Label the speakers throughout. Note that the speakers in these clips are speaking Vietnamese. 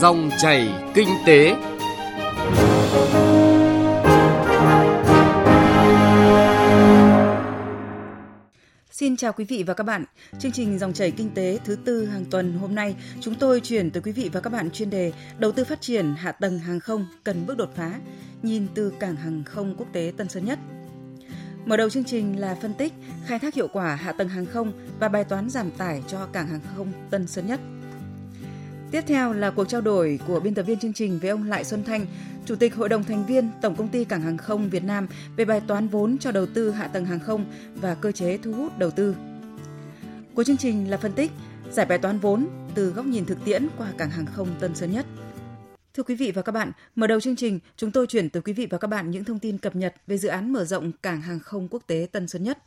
Speaker 1: Dòng chảy kinh tế.
Speaker 2: Xin chào quý vị và các bạn. Chương trình Dòng chảy kinh tế thứ tư hàng tuần hôm nay, chúng tôi chuyển tới quý vị và các bạn chuyên đề Đầu tư phát triển hạ tầng hàng không cần bước đột phá, nhìn từ cảng hàng không quốc tế Tân Sơn Nhất. Mở đầu chương trình là phân tích khai thác hiệu quả hạ tầng hàng không và bài toán giảm tải cho cảng hàng không Tân Sơn Nhất. Tiếp theo là cuộc trao đổi của biên tập viên chương trình với ông Lại Xuân Thanh, Chủ tịch Hội đồng thành viên Tổng công ty Cảng hàng không Việt Nam về bài toán vốn cho đầu tư hạ tầng hàng không và cơ chế thu hút đầu tư. Cuối chương trình là phân tích giải bài toán vốn từ góc nhìn thực tiễn qua cảng hàng không Tân Sơn Nhất. Thưa quý vị và các bạn, mở đầu chương trình, chúng tôi chuyển tới quý vị và các bạn những thông tin cập nhật về dự án mở rộng cảng hàng không quốc tế Tân Sơn Nhất.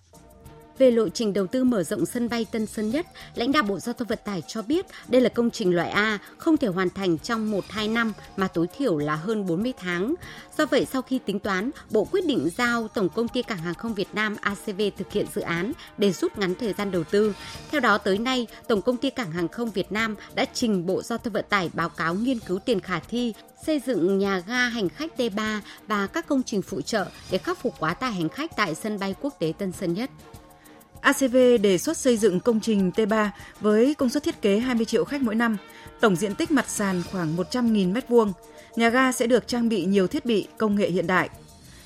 Speaker 3: Về lộ trình đầu tư mở rộng sân bay Tân Sơn Nhất, lãnh đạo Bộ Giao thông Vận tải cho biết đây là công trình loại A, không thể hoàn thành trong 1-2 năm mà tối thiểu là hơn 40 tháng. Do vậy, sau khi tính toán, Bộ quyết định giao Tổng công ty Cảng hàng không Việt Nam ACV thực hiện dự án để rút ngắn thời gian đầu tư. Theo đó, tới nay, Tổng công ty Cảng hàng không Việt Nam đã trình Bộ Giao thông Vận tải báo cáo nghiên cứu tiền khả thi xây dựng nhà ga hành khách T3 và các công trình phụ trợ để khắc phục quá tải hành khách tại sân bay quốc tế Tân Sơn Nhất.
Speaker 2: ACV đề xuất xây dựng công trình T3 với công suất thiết kế 20 triệu khách mỗi năm, tổng diện tích mặt sàn khoảng 100.000 m2. Nhà ga sẽ được trang bị nhiều thiết bị công nghệ hiện đại.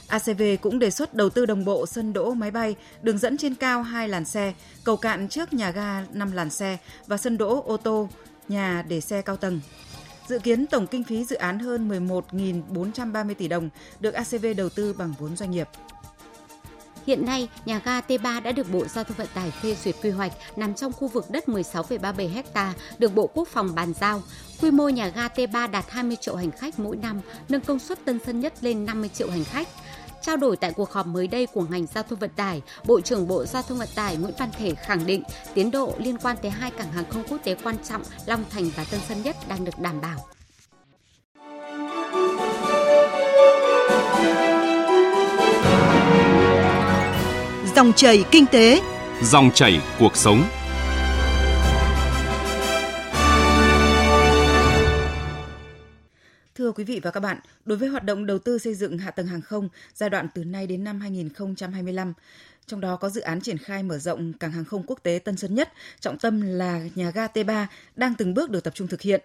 Speaker 2: ACV cũng đề xuất đầu tư đồng bộ sân đỗ máy bay, đường dẫn trên cao 2 làn xe, cầu cạn trước nhà ga 5 làn xe và sân đỗ ô tô, nhà để xe cao tầng. Dự kiến tổng kinh phí dự án hơn 11.430 tỷ đồng được ACV đầu tư bằng vốn doanh nghiệp.
Speaker 3: Hiện nay, nhà ga T3 đã được Bộ Giao thông Vận tải phê duyệt quy hoạch nằm trong khu vực đất 16,37 ha được Bộ Quốc phòng bàn giao. Quy mô nhà ga T3 đạt 20 triệu hành khách mỗi năm, nâng công suất Tân Sơn Nhất lên 50 triệu hành khách. Trao đổi tại cuộc họp mới đây của ngành giao thông vận tải, Bộ trưởng Bộ Giao thông vận tải Nguyễn Văn Thể khẳng định tiến độ liên quan tới hai cảng hàng không quốc tế quan trọng Long Thành và Tân Sơn Nhất đang được đảm bảo.
Speaker 4: Dòng chảy kinh tế,
Speaker 1: dòng chảy cuộc sống.
Speaker 2: Thưa quý vị và các bạn, đối với hoạt động đầu tư xây dựng hạ tầng hàng không giai đoạn từ nay đến năm 2025, trong đó có dự án triển khai mở rộng cảng hàng không quốc tế Tân Sơn Nhất, trọng tâm là nhà ga T3 đang từng bước được tập trung thực hiện.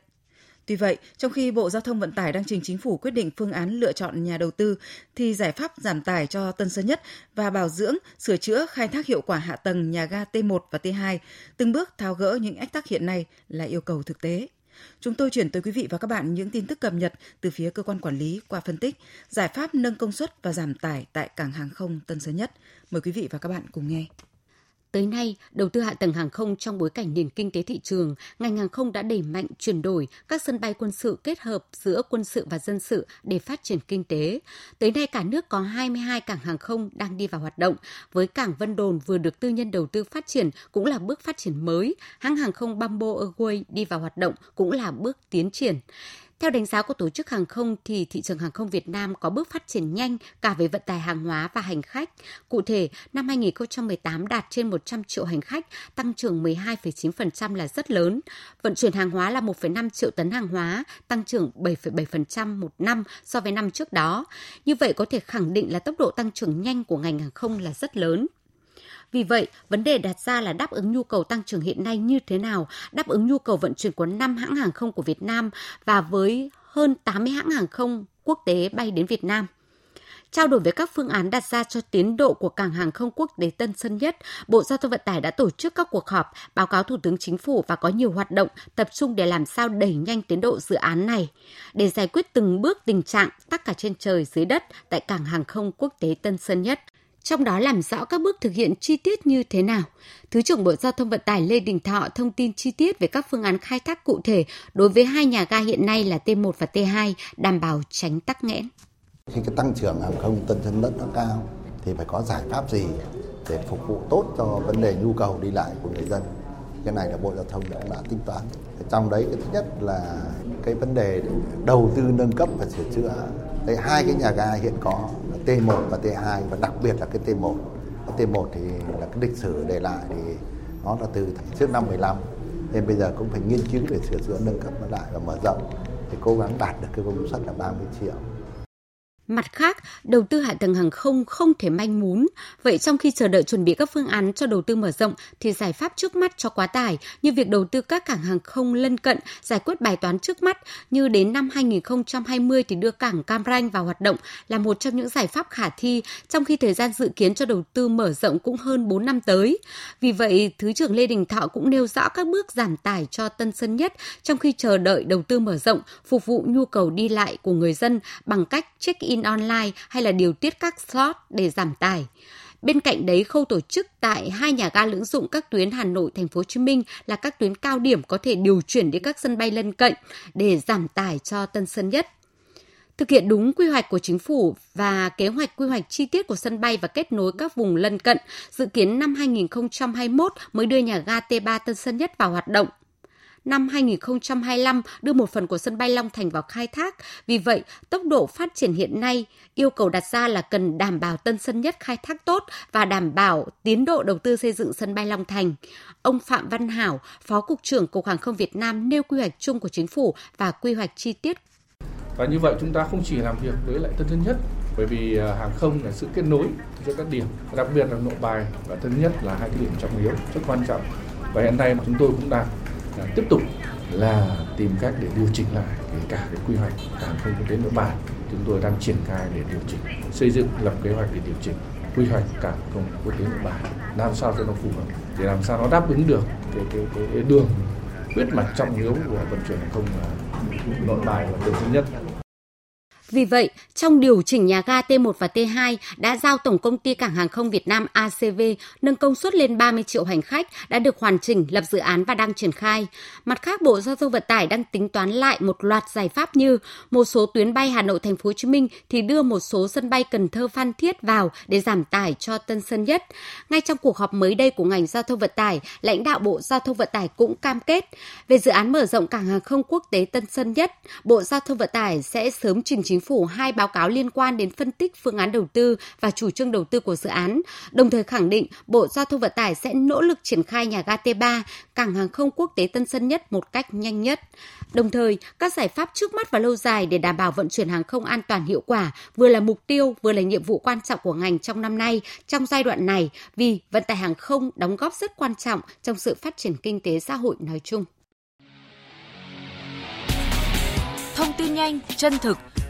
Speaker 2: Tuy vậy, trong khi Bộ Giao thông Vận tải đang trình chính phủ quyết định phương án lựa chọn nhà đầu tư, thì giải pháp giảm tải cho Tân Sơn Nhất và bảo dưỡng, sửa chữa, khai thác hiệu quả hạ tầng nhà ga T1 và T2, từng bước tháo gỡ những ách tắc hiện nay là yêu cầu thực tế. Chúng tôi chuyển tới quý vị và các bạn những tin tức cập nhật từ phía cơ quan quản lý qua phân tích, giải pháp nâng công suất và giảm tải tại cảng hàng không Tân Sơn Nhất. Mời quý vị và các bạn cùng nghe.
Speaker 3: Tới nay, đầu tư hạ tầng hàng không trong bối cảnh nền kinh tế thị trường, ngành hàng không đã đẩy mạnh chuyển đổi các sân bay quân sự kết hợp giữa quân sự và dân sự để phát triển kinh tế. Tới nay, cả nước có 22 cảng hàng không đang đi vào hoạt động, với cảng Vân Đồn vừa được tư nhân đầu tư phát triển cũng là bước phát triển mới. Hãng hàng không Bamboo Airways đi vào hoạt động cũng là bước tiến triển. Theo đánh giá của Tổ chức Hàng không thì thị trường hàng không Việt Nam có bước phát triển nhanh cả về vận tải hàng hóa và hành khách. Cụ thể, năm 2018 đạt trên 100 triệu hành khách, tăng trưởng 12,9% là rất lớn. Vận chuyển hàng hóa là 1,5 triệu tấn hàng hóa, tăng trưởng 7,7% một năm so với năm trước đó. Như vậy có thể khẳng định là tốc độ tăng trưởng nhanh của ngành hàng không là rất lớn. Vì vậy, vấn đề đặt ra là đáp ứng nhu cầu tăng trưởng hiện nay như thế nào, đáp ứng nhu cầu vận chuyển của 5 hãng hàng không của Việt Nam và với hơn 80 hãng hàng không quốc tế bay đến Việt Nam. Trao đổi về các phương án đặt ra cho tiến độ của cảng hàng không quốc tế Tân Sơn Nhất, Bộ Giao thông Vận tải đã tổ chức các cuộc họp, báo cáo Thủ tướng Chính phủ và có nhiều hoạt động tập trung để làm sao đẩy nhanh tiến độ dự án này, để giải quyết từng bước tình trạng tắc cả trên trời dưới đất tại cảng hàng không quốc tế Tân Sơn Nhất trong đó làm rõ các bước thực hiện chi tiết như thế nào. Thứ trưởng Bộ Giao thông Vận tải Lê Đình Thọ thông tin chi tiết về các phương án khai thác cụ thể đối với hai nhà ga hiện nay là T1 và T2 đảm bảo tránh tắc nghẽn.
Speaker 5: Khi cái tăng trưởng hàng không Tân sân đất nó cao, thì phải có giải pháp gì để phục vụ tốt cho vấn đề nhu cầu đi lại của người dân. Cái này là Bộ Giao thông cũng đã tính toán. Trong đấy, cái thứ nhất là cái vấn đề đầu tư nâng cấp và sửa chữa. Đây hai cái nhà ga hiện có T1 và T2 và đặc biệt là cái T1 cái T1 thì là cái lịch sử để lại thì nó là từ trước năm 15 nên bây giờ cũng phải nghiên cứu để sửa chữa, nâng cấp nó lại và mở rộng. Thì cố gắng đạt được cái công suất là 30 triệu.
Speaker 3: Mặt khác, đầu tư hạ tầng hàng không không thể manh mún. Vậy trong khi chờ đợi chuẩn bị các phương án cho đầu tư mở rộng thì giải pháp trước mắt cho quá tải như việc đầu tư các cảng hàng không lân cận giải quyết bài toán trước mắt như đến năm 2020 thì đưa cảng Cam Ranh vào hoạt động là một trong những giải pháp khả thi trong khi thời gian dự kiến cho đầu tư mở rộng cũng hơn 4 năm tới. Vì vậy, Thứ trưởng Lê Đình Thọ cũng nêu rõ các bước giảm tải cho Tân Sơn Nhất trong khi chờ đợi đầu tư mở rộng phục vụ nhu cầu đi lại của người dân bằng cách check-in in online hay là điều tiết các slot để giảm tải. Bên cạnh đấy, khâu tổ chức tại hai nhà ga lưỡng dụng các tuyến Hà Nội, Thành phố Hồ Chí Minh là các tuyến cao điểm có thể điều chuyển đến các sân bay lân cận để giảm tải cho Tân Sơn Nhất. Thực hiện đúng quy hoạch của chính phủ và kế hoạch quy hoạch chi tiết của sân bay và kết nối các vùng lân cận, dự kiến năm 2021 mới đưa nhà ga T3 Tân Sơn Nhất vào hoạt động năm 2025 đưa một phần của sân bay Long Thành vào khai thác. Vì vậy, tốc độ phát triển hiện nay yêu cầu đặt ra là cần đảm bảo Tân Sơn Nhất khai thác tốt và đảm bảo tiến độ đầu tư xây dựng sân bay Long Thành. Ông Phạm Văn Hảo, Phó Cục trưởng Cục Hàng không Việt Nam nêu quy hoạch chung của chính phủ và quy hoạch chi tiết.
Speaker 6: Và như vậy chúng ta không chỉ làm việc với lại Tân Sơn Nhất bởi vì à, hàng không là sự kết nối giữa các điểm, đặc biệt là nội bài và Tân Nhất là hai cái điểm trọng yếu rất quan trọng. Và hiện nay chúng tôi cũng đang là tiếp tục là tìm cách để điều chỉnh lại kể cả cái quy hoạch cảng không quốc tế nội bài chúng tôi đang triển khai để điều chỉnh xây dựng lập kế hoạch để điều chỉnh quy hoạch cảng không quốc tế nội bài làm sao cho nó phù hợp? Để làm sao nó đáp ứng được cái cái cái, cái đường huyết mạch trọng yếu của vận chuyển hàng không nội bài và tân thứ nhất
Speaker 3: vì vậy, trong điều chỉnh nhà ga T1 và T2 đã giao Tổng công ty Cảng hàng không Việt Nam ACV nâng công suất lên 30 triệu hành khách đã được hoàn chỉnh, lập dự án và đang triển khai. Mặt khác, Bộ Giao thông Vận tải đang tính toán lại một loạt giải pháp như một số tuyến bay Hà Nội Thành phố Hồ Chí Minh thì đưa một số sân bay Cần Thơ Phan Thiết vào để giảm tải cho Tân Sơn Nhất. Ngay trong cuộc họp mới đây của ngành giao thông vận tải, lãnh đạo Bộ Giao thông Vận tải cũng cam kết về dự án mở rộng cảng hàng không quốc tế Tân Sơn Nhất, Bộ Giao thông Vận tải sẽ sớm trình chính chính phủ hai báo cáo liên quan đến phân tích phương án đầu tư và chủ trương đầu tư của dự án, đồng thời khẳng định Bộ Giao thông Vận tải sẽ nỗ lực triển khai nhà ga T3, cảng hàng không quốc tế Tân Sơn Nhất một cách nhanh nhất. Đồng thời, các giải pháp trước mắt và lâu dài để đảm bảo vận chuyển hàng không an toàn hiệu quả vừa là mục tiêu vừa là nhiệm vụ quan trọng của ngành trong năm nay, trong giai đoạn này vì vận tải hàng không đóng góp rất quan trọng trong sự phát triển kinh tế xã hội nói chung.
Speaker 7: Thông tin nhanh, chân thực,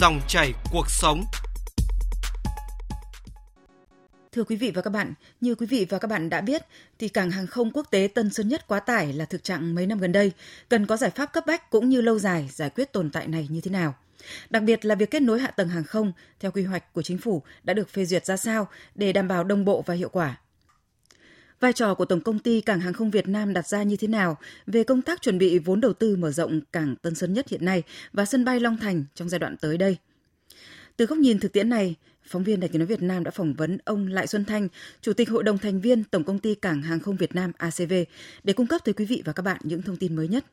Speaker 8: dòng chảy cuộc sống.
Speaker 2: Thưa quý vị và các bạn, như quý vị và các bạn đã biết, thì cảng hàng không quốc tế Tân Sơn Nhất quá tải là thực trạng mấy năm gần đây, cần có giải pháp cấp bách cũng như lâu dài giải quyết tồn tại này như thế nào. Đặc biệt là việc kết nối hạ tầng hàng không theo quy hoạch của chính phủ đã được phê duyệt ra sao để đảm bảo đồng bộ và hiệu quả. Vai trò của Tổng công ty Cảng hàng không Việt Nam đặt ra như thế nào về công tác chuẩn bị vốn đầu tư mở rộng cảng Tân Sơn Nhất hiện nay và sân bay Long Thành trong giai đoạn tới đây? Từ góc nhìn thực tiễn này, phóng viên Đài tiếng nói Việt Nam đã phỏng vấn ông Lại Xuân Thanh, Chủ tịch Hội đồng thành viên Tổng công ty Cảng hàng không Việt Nam ACV để cung cấp tới quý vị và các bạn những thông tin mới nhất.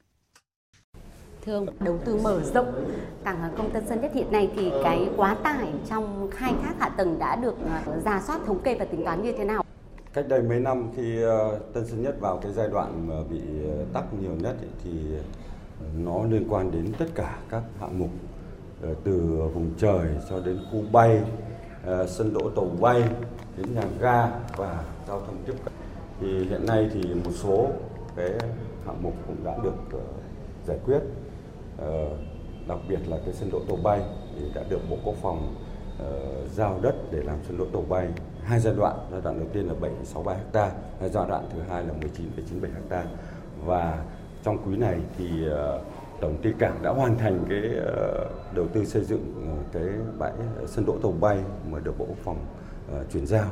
Speaker 3: Thưa ông, đầu tư mở rộng cảng hàng không Tân Sơn Nhất hiện nay thì cái quá tải trong khai thác hạ tầng đã được ờ, giả soát thống kê và tính toán như thế nào?
Speaker 9: Cách đây mấy năm khi ờ, Tân Sơn Nhất vào cái giai đoạn mà bị ờ, tắc nhiều nhất ấy, thì ờ, nó liên quan đến tất cả các hạng mục từ vùng trời cho đến khu bay, sân đỗ tàu bay đến nhà ga và giao thông tiếp cận. Thì hiện nay thì một số cái hạng mục cũng đã được giải quyết. Đặc biệt là cái sân đỗ tàu bay thì đã được Bộ Quốc phòng giao đất để làm sân đỗ tàu bay hai giai đoạn giai đoạn đầu tiên là 763 ha giai đoạn thứ hai là 19,97 ha và trong quý này thì ờ, tổng ty cảng đã hoàn thành cái ờ, đầu tư xây dựng ờ, cái bãi sân đỗ tàu bay mà được bộ quốc phòng chuyển giao.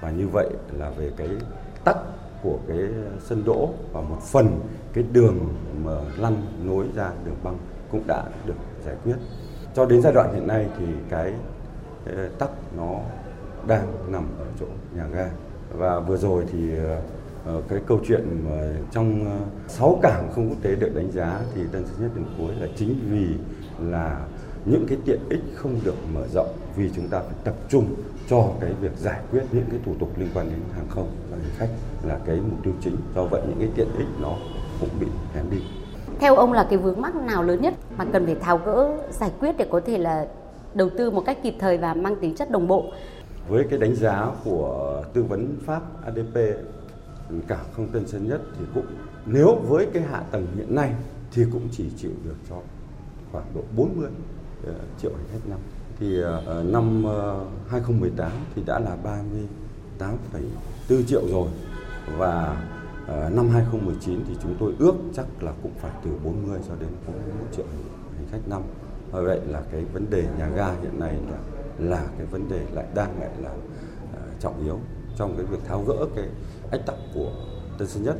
Speaker 9: Và như vậy là về cái tắc của cái sân đỗ và một phần cái đường mà lăn nối ra đường băng cũng đã được giải quyết. Cho đến giai đoạn hiện nay thì cái tắc nó đang nằm ở chỗ nhà ga và vừa rồi thì ờ, cái câu chuyện mà trong ờ, 6 cảng không quốc tế được đánh giá thì Tân Sơn Nhất đến cuối là chính vì là những cái tiện ích không được mở rộng vì chúng ta phải tập trung cho cái việc giải quyết những cái thủ tục liên quan đến hàng không và hành khách là cái mục tiêu chính. Do vậy những cái tiện ích nó cũng bị hém đi.
Speaker 3: Theo ông là cái vướng mắc nào lớn nhất mà cần phải tháo gỡ, giải quyết để có thể là đầu tư một cách kịp thời và mang tính chất đồng bộ?
Speaker 9: Với cái đánh giá của tư vấn Pháp ADP cảng không Tân Sơn Nhất thì cũng nếu với cái hạ tầng hiện nay thì cũng chỉ chịu được cho khoảng độ 40 ờ, triệu hành khách năm. Thì ờ, ờ, năm 2018 thì đã là 38,4 triệu rồi và năm 2019 thì chúng tôi ước chắc là cũng phải từ 40 cho đến 41 triệu hành khách năm. Vậy là cái vấn đề nhà ga hiện nay là là cái vấn đề lại đang lại là uh, trọng yếu trong cái việc tháo gỡ cái ách tắc của Tân Sơn Nhất.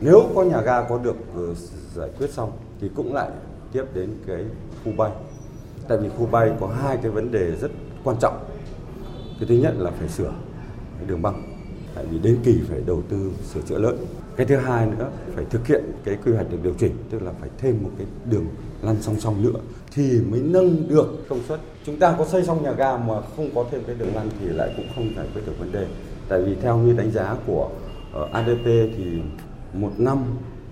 Speaker 9: Nếu có nhà ga có được uh, giải quyết xong thì cũng lại tiếp đến cái khu bay. Tại vì khu bay có hai cái vấn đề rất quan trọng. Cái thứ nhất là phải sửa cái đường băng. Tại vì đến kỳ phải đầu tư sửa chữa lớn. Cái thứ hai nữa phải thực hiện cái quy hoạch được điều chỉnh, tức là phải thêm một cái đường lăn song song nữa thì mới nâng được công suất. Chúng ta có xây xong nhà ga mà không có thêm cái đường lăn thì lại cũng không giải quyết được vấn đề. Tại vì theo như đánh giá của ờ, ADP thì một năm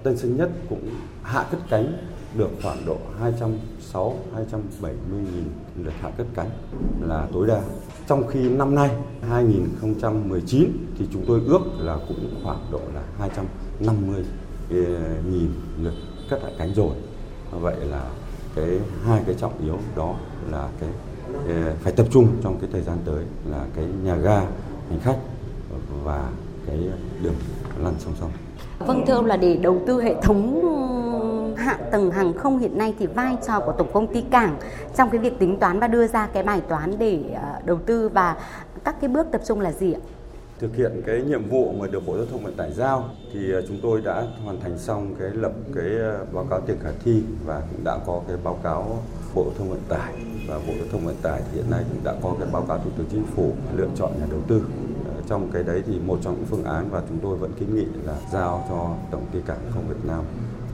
Speaker 9: Tân Sơn Nhất cũng hạ cất cánh được khoảng độ 260 270 nghìn lượt hạ cất cánh là tối đa. Trong khi năm nay 2019 thì chúng tôi ước là cũng khoảng độ là 250 ờ, nghìn lượt cất hạ cánh rồi. Vậy là cái, hai cái trọng yếu đó là cái ờ, phải tập trung trong cái thời gian tới là cái nhà ga, hành khách và cái đường lăn song song.
Speaker 3: Vâng thưa ông, là để đầu tư hệ thống hạ tầng hàng không hiện nay thì vai trò của tổng công ty cảng trong cái việc tính toán và đưa ra cái bài toán để ờ, đầu tư và các cái bước tập trung là gì ạ?
Speaker 9: Thực hiện cái nhiệm vụ mà được Bộ Giao thông Vận tải giao thì ờ, chúng tôi đã hoàn thành xong cái lập cái ờ, báo cáo tiền khả thi và cũng đã có cái báo cáo Bộ Giao thông Vận tải. Và Bộ Giao thông Vận tải thì hiện nay cũng đã có cái báo cáo Thủ tướng Chính phủ lựa chọn nhà đầu tư. Trong cái đấy thì một trong những phương án và chúng tôi vẫn kiến nghị là giao cho tổng ty cảng không Việt Nam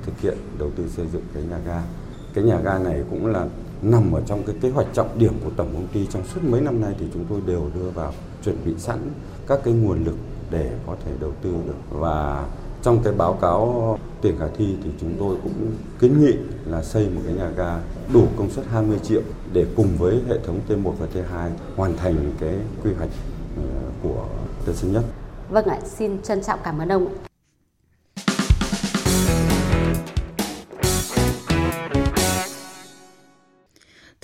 Speaker 9: thực hiện đầu tư xây dựng cái nhà ga. Cái nhà ga này cũng là nằm ở trong cái kế hoạch trọng điểm của tổng công ty trong suốt mấy năm nay thì chúng tôi đều đưa vào chuẩn bị sẵn các cái nguồn lực để có thể đầu tư được và trong cái báo cáo tiền khả thi thì chúng tôi cũng kiến nghị là xây một cái nhà ga đủ công suất 20 triệu để cùng với hệ thống T1 và T2 hoàn thành cái quy hoạch ờ, của Tân Sơn Nhất.
Speaker 3: Vâng ạ, xin trân trọng cảm ơn ông.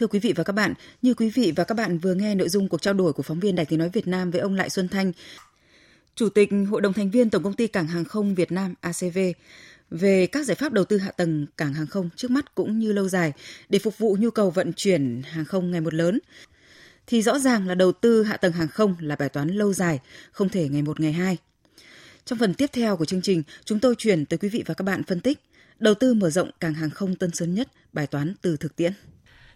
Speaker 2: Thưa quý vị và các bạn, như quý vị và các bạn vừa nghe nội dung cuộc trao đổi của phóng viên Đài Tiếng Nói Việt Nam với ông Lại Xuân Thanh, Chủ tịch Hội đồng thành viên Tổng công ty Cảng hàng không Việt Nam ACV về các giải pháp đầu tư hạ tầng cảng hàng không trước mắt cũng như lâu dài để phục vụ nhu cầu vận chuyển hàng không ngày một lớn thì rõ ràng là đầu tư hạ tầng hàng không là bài toán lâu dài, không thể ngày một ngày hai. Trong phần tiếp theo của chương trình, chúng tôi chuyển tới quý vị và các bạn phân tích đầu tư mở rộng cảng hàng không Tân Sơn Nhất, bài toán từ thực tiễn.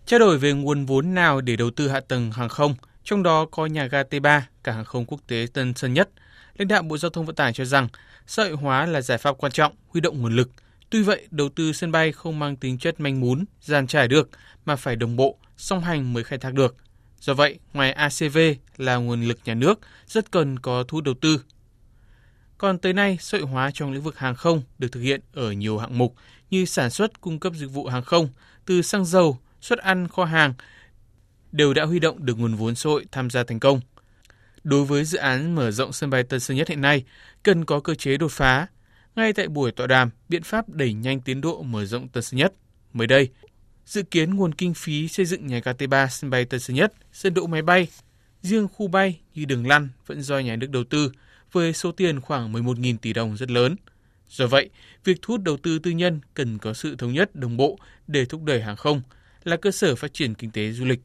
Speaker 10: Trao đổi về nguồn vốn nào để đầu tư hạ tầng hàng không, trong đó có nhà ga T3, cảng hàng không quốc tế Tân Sơn Nhất, lãnh đạo Bộ Giao thông Vận tải cho rằng xã hội hóa là giải pháp quan trọng, huy động nguồn lực. Tuy vậy, đầu tư sân bay không mang tính chất manh mún, giàn trải được, mà phải đồng bộ, song hành mới khai thác được. Do vậy, ngoài ACV là nguồn lực nhà nước, rất cần có thu đầu tư. Còn tới nay, xã hội hóa trong lĩnh vực hàng không được thực hiện ở nhiều hạng mục như sản xuất cung cấp dịch vụ hàng không, từ xăng dầu, xuất ăn, kho hàng, đều đã huy động được nguồn vốn xã hội tham gia thành công. Đối với dự án mở rộng sân bay Tân Sơn Nhất hiện nay, cần có cơ chế đột phá. Ngay tại buổi tọa đàm, biện pháp đẩy nhanh tiến độ mở rộng Tân Sơn Nhất. Mới đây, Dự kiến nguồn kinh phí xây dựng nhà ga T3 sân bay Tân Sơn Nhất, sân đỗ máy bay, riêng khu bay như đường lăn vẫn do nhà nước đầu tư với số tiền khoảng 11.000 tỷ đồng rất lớn. Do vậy, việc thu hút đầu tư tư nhân cần có sự thống nhất đồng bộ để thúc đẩy hàng không là cơ sở phát triển kinh tế du lịch.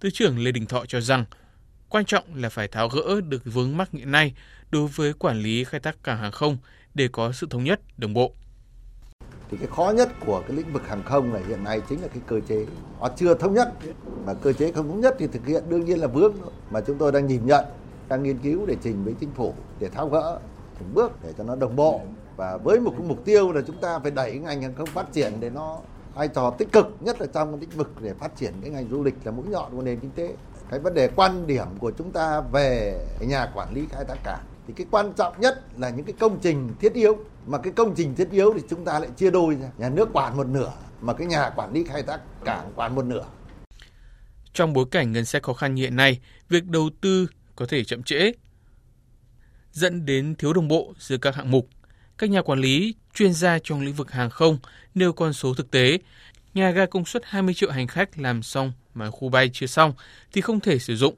Speaker 10: Thứ trưởng Lê Đình Thọ cho rằng, quan trọng là phải tháo gỡ được vướng mắc hiện nay đối với quản lý khai thác cảng hàng không để có sự thống nhất đồng bộ.
Speaker 5: thì cái khó nhất của cái lĩnh vực hàng không này hiện nay chính là cái cơ chế nó chưa thống nhất mà cơ chế không thống nhất thì thực hiện đương nhiên là vướng mà chúng tôi đang nhìn nhận đang nghiên cứu để trình với chính phủ để tháo gỡ từng bước để cho nó đồng bộ và với một cái mục tiêu là chúng ta phải đẩy ngành hàng không phát triển để nó vai trò tích cực, nhất là trong lĩnh vực để phát triển cái ngành du lịch là mũi nhọn của nền kinh tế. Cái vấn đề quan điểm của chúng ta về nhà quản lý khai thác cảng thì cái quan trọng nhất là những cái công trình thiết yếu. Mà cái công trình thiết yếu thì chúng ta lại chia đôi ra. Nhà nước quản một nửa, mà cái nhà quản lý khai thác cảng quản một nửa.
Speaker 10: Trong bối cảnh ngân sách khó khăn như hiện nay, việc đầu tư có thể chậm trễ, dẫn đến thiếu đồng bộ giữa các hạng mục các nhà quản lý, chuyên gia trong lĩnh vực hàng không nêu con số thực tế. Nhà ga công suất 20 triệu hành khách làm xong mà khu bay chưa xong thì không thể sử dụng.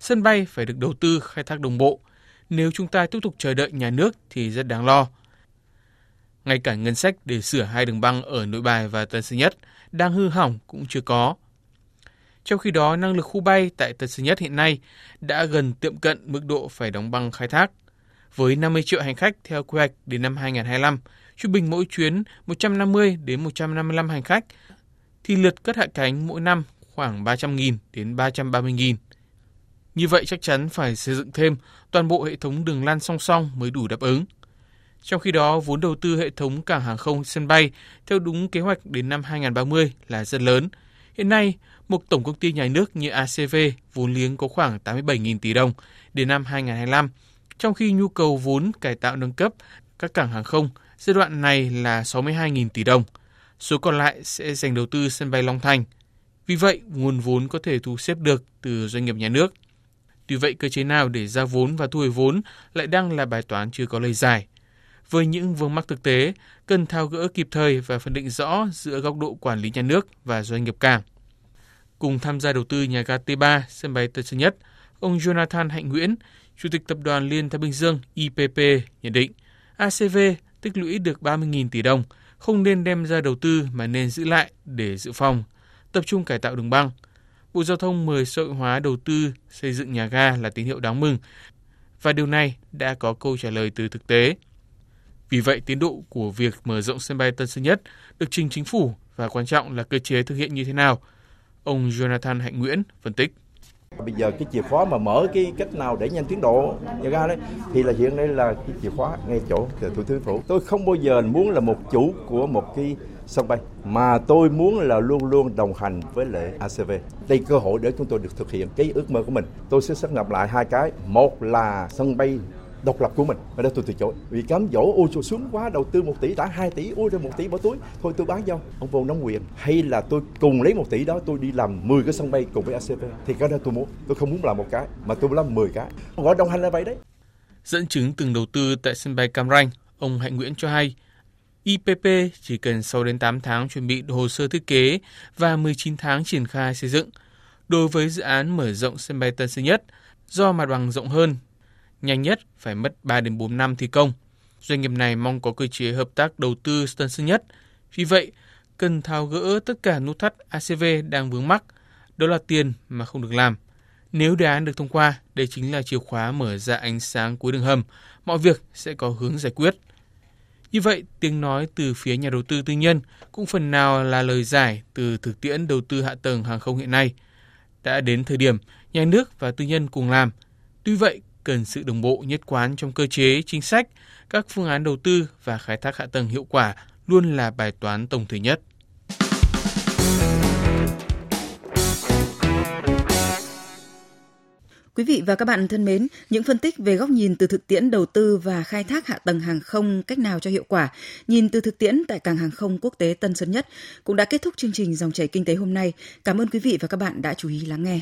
Speaker 10: Sân bay phải được đầu tư khai thác đồng bộ. Nếu chúng ta tiếp tục chờ đợi nhà nước thì rất đáng lo. Ngay cả ngân sách để sửa hai đường băng ở Nội Bài và Tân Sơn Nhất đang hư hỏng cũng chưa có. Trong khi đó, năng lực khu bay tại Tân Sơn Nhất hiện nay đã gần tiệm cận mức độ phải đóng băng khai thác với 50 triệu hành khách theo quy hoạch đến năm 2025, trung bình mỗi chuyến 150 đến 155 hành khách, thì lượt cất hạ cánh mỗi năm khoảng 300.000 đến 330.000. Như vậy chắc chắn phải xây dựng thêm toàn bộ hệ thống đường lăn song song mới đủ đáp ứng. Trong khi đó, vốn đầu tư hệ thống cảng hàng không sân bay theo đúng kế hoạch đến năm 2030 là rất lớn. Hiện nay, một tổng công ty nhà nước như ACV vốn liếng có khoảng 87.000 tỷ đồng đến năm 2025 trong khi nhu cầu vốn cải tạo nâng cấp các cảng hàng không giai đoạn này là 62.000 tỷ đồng. Số còn lại sẽ dành đầu tư sân bay Long Thành. Vì vậy, nguồn vốn có thể thu xếp được từ doanh nghiệp nhà nước. Tuy vậy, cơ chế nào để ra vốn và thu hồi vốn lại đang là bài toán chưa có lời giải. Với những vướng mắc thực tế, cần thao gỡ kịp thời và phân định rõ giữa góc độ quản lý nhà nước và doanh nghiệp cảng. Cùng tham gia đầu tư nhà ga T3 sân bay Tân Sơn Nhất, ông Jonathan Hạnh Nguyễn, Chủ tịch Tập đoàn Liên Thái Bình Dương IPP nhận định ACV tích lũy được 30.000 tỷ đồng, không nên đem ra đầu tư mà nên giữ lại để dự phòng, tập trung cải tạo đường băng. Bộ Giao thông mời xã hội hóa đầu tư xây dựng nhà ga là tín hiệu đáng mừng và điều này đã có câu trả lời từ thực tế. Vì vậy, tiến độ của việc mở rộng sân bay Tân Sơn Nhất được trình chính phủ và quan trọng là cơ chế thực hiện như thế nào. Ông Jonathan Hạnh Nguyễn phân tích.
Speaker 11: Bây giờ cái chìa khóa mà mở cái cách nào để nhanh tiến độ nhà ga đấy thì là hiện nay là cái chìa khóa ngay chỗ thủ tướng phủ. Tôi không bao giờ muốn là một chủ của một cái sân bay, mà tôi muốn là luôn luôn đồng hành với lệ ACV. Đây cơ hội để chúng tôi được thực hiện cái ước mơ của mình. Tôi sẽ xác lập lại hai cái. Một là sân bay độc lập của mình. Và đó tôi từ chối. Vì cám dỗ ôi trời xuống quá đầu tư một tỷ đã 2 tỷ ôi ra một tỷ bỏ túi. Thôi tôi bán cho ông vô nắm quyền. Hay là tôi cùng lấy một tỷ đó tôi đi làm 10 cái sân bay cùng với ACV thì cái đó tôi muốn. Tôi không muốn làm một cái mà tôi muốn làm 10 cái. Gọi đồng hành là vậy đấy.
Speaker 10: Dẫn chứng từng đầu tư tại sân bay Cam Ranh ông Hạnh Nguyễn cho hay IPP chỉ cần 6 đến 8 tháng chuẩn bị hồ sơ thiết kế và 19 tháng triển khai xây dựng. Đối với dự án mở rộng sân bay Tân Sơn Nhất, do mặt bằng rộng hơn nhanh nhất phải mất 3 đến 4 năm thi công. Doanh nghiệp này mong có cơ chế hợp tác đầu tư Tân sinh Nhất. Vì vậy, cần tháo gỡ tất cả nút thắt ACV đang vướng mắc, đó là tiền mà không được làm. Nếu đề án được thông qua, đây chính là chìa khóa mở ra ánh sáng cuối đường hầm, mọi việc sẽ có hướng giải quyết. Như vậy, tiếng nói từ phía nhà đầu tư tư nhân cũng phần nào là lời giải từ thực tiễn đầu tư hạ tầng hàng không hiện nay. Đã đến thời điểm nhà nước và tư nhân cùng làm. Tuy vậy, cần sự đồng bộ nhất quán trong cơ chế, chính sách, các phương án đầu tư và khai thác hạ tầng hiệu quả luôn là bài toán tổng thể nhất.
Speaker 2: Quý vị và các bạn thân mến, những phân tích về góc nhìn từ thực tiễn đầu tư và khai thác hạ tầng hàng không cách nào cho hiệu quả, nhìn từ thực tiễn tại cảng hàng không quốc tế Tân Sơn Nhất cũng đã kết thúc chương trình dòng chảy kinh tế hôm nay. Cảm ơn quý vị và các bạn đã chú ý lắng nghe.